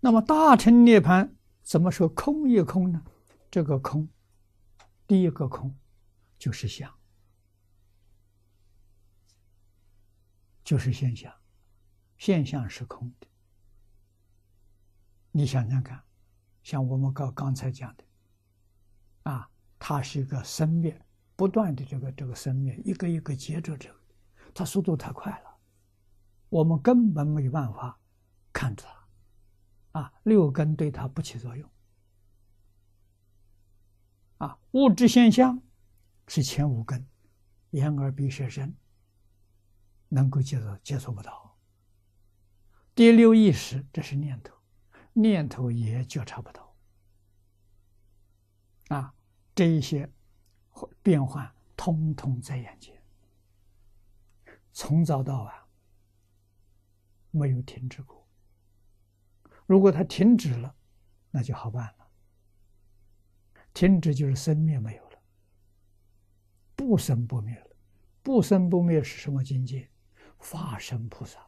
那么大乘涅盘怎么说空一空呢？这个空，第一个空就是相，就是现象，现象是空的。你想想看，像我们刚刚才讲的，啊，它是一个生灭，不断的这个这个生灭，一个一个接着这个，它速度太快了，我们根本没办法看着它，啊，六根对它不起作用。啊，物质现象是前五根，眼耳鼻舌身能够接受接触不到。第六意识，这是念头，念头也觉察不到。啊，这一些变换通通在眼前，从早到晚没有停止过。如果它停止了，那就好办了。停止就是生灭没有了，不生不灭了，不生不灭是什么境界？法身菩萨。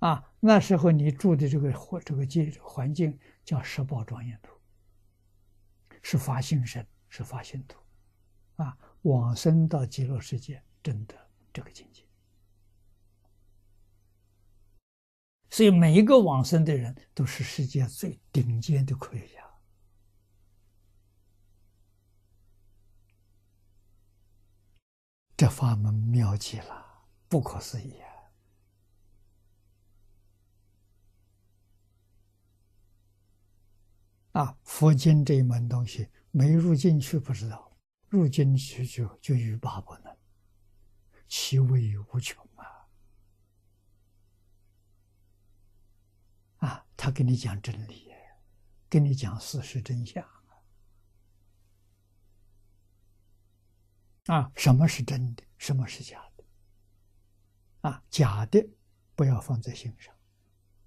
啊，那时候你住的这个环这个界环境叫十宝庄严土，是发心身，是发心土，啊，往生到极乐世界，真的所以每一个往生的人都是世界最顶尖的科学家。这法门妙极了，不可思议啊！啊，佛经这一门东西没入进去不知道，入进去就就欲罢不能，其味无穷他跟你讲真理，跟你讲事实真相。啊，什么是真的？什么是假的？啊，假的不要放在心上，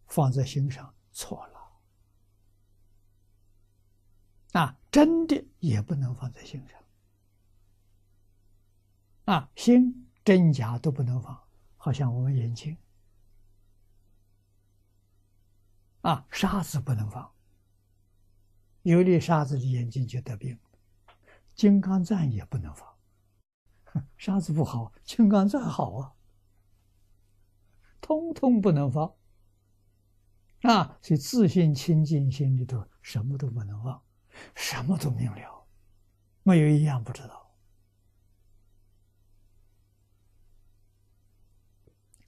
放在心上错了。啊，真的也不能放在心上。啊，心真假都不能放，好像我们眼睛，啊，沙子不能放，有粒沙子的眼睛就得病。金刚钻也不能放。沙子不好，金刚钻好啊，通通不能放啊！所以自信清净心里头什么都不能放，什么都明了，没有一样不知道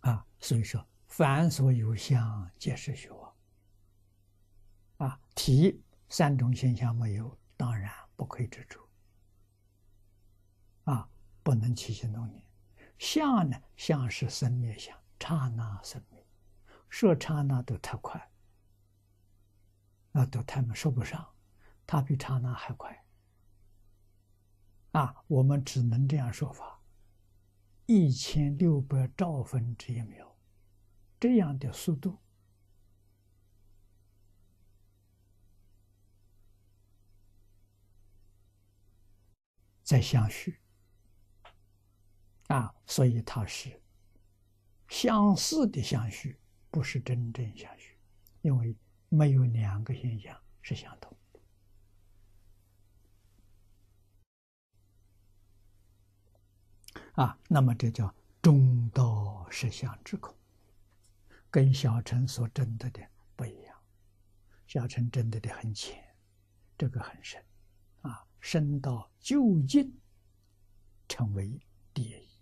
啊！所以说，凡所有相，皆是虚妄啊！体三种现象没有，当然不可以执着啊！不能起心动念，相呢？相是生灭相，刹那生灭，说刹那都太快，那都他们说不上，它比刹那还快。啊，我们只能这样说法：一千六百兆分之一秒，这样的速度在相续。啊，所以它是相似的相续，不是真正相续，因为没有两个现象是相同的。啊，那么这叫中道实相之空，跟小乘所证得的不一样。小乘证得的很浅，这个很深，升到究竟，成为第一。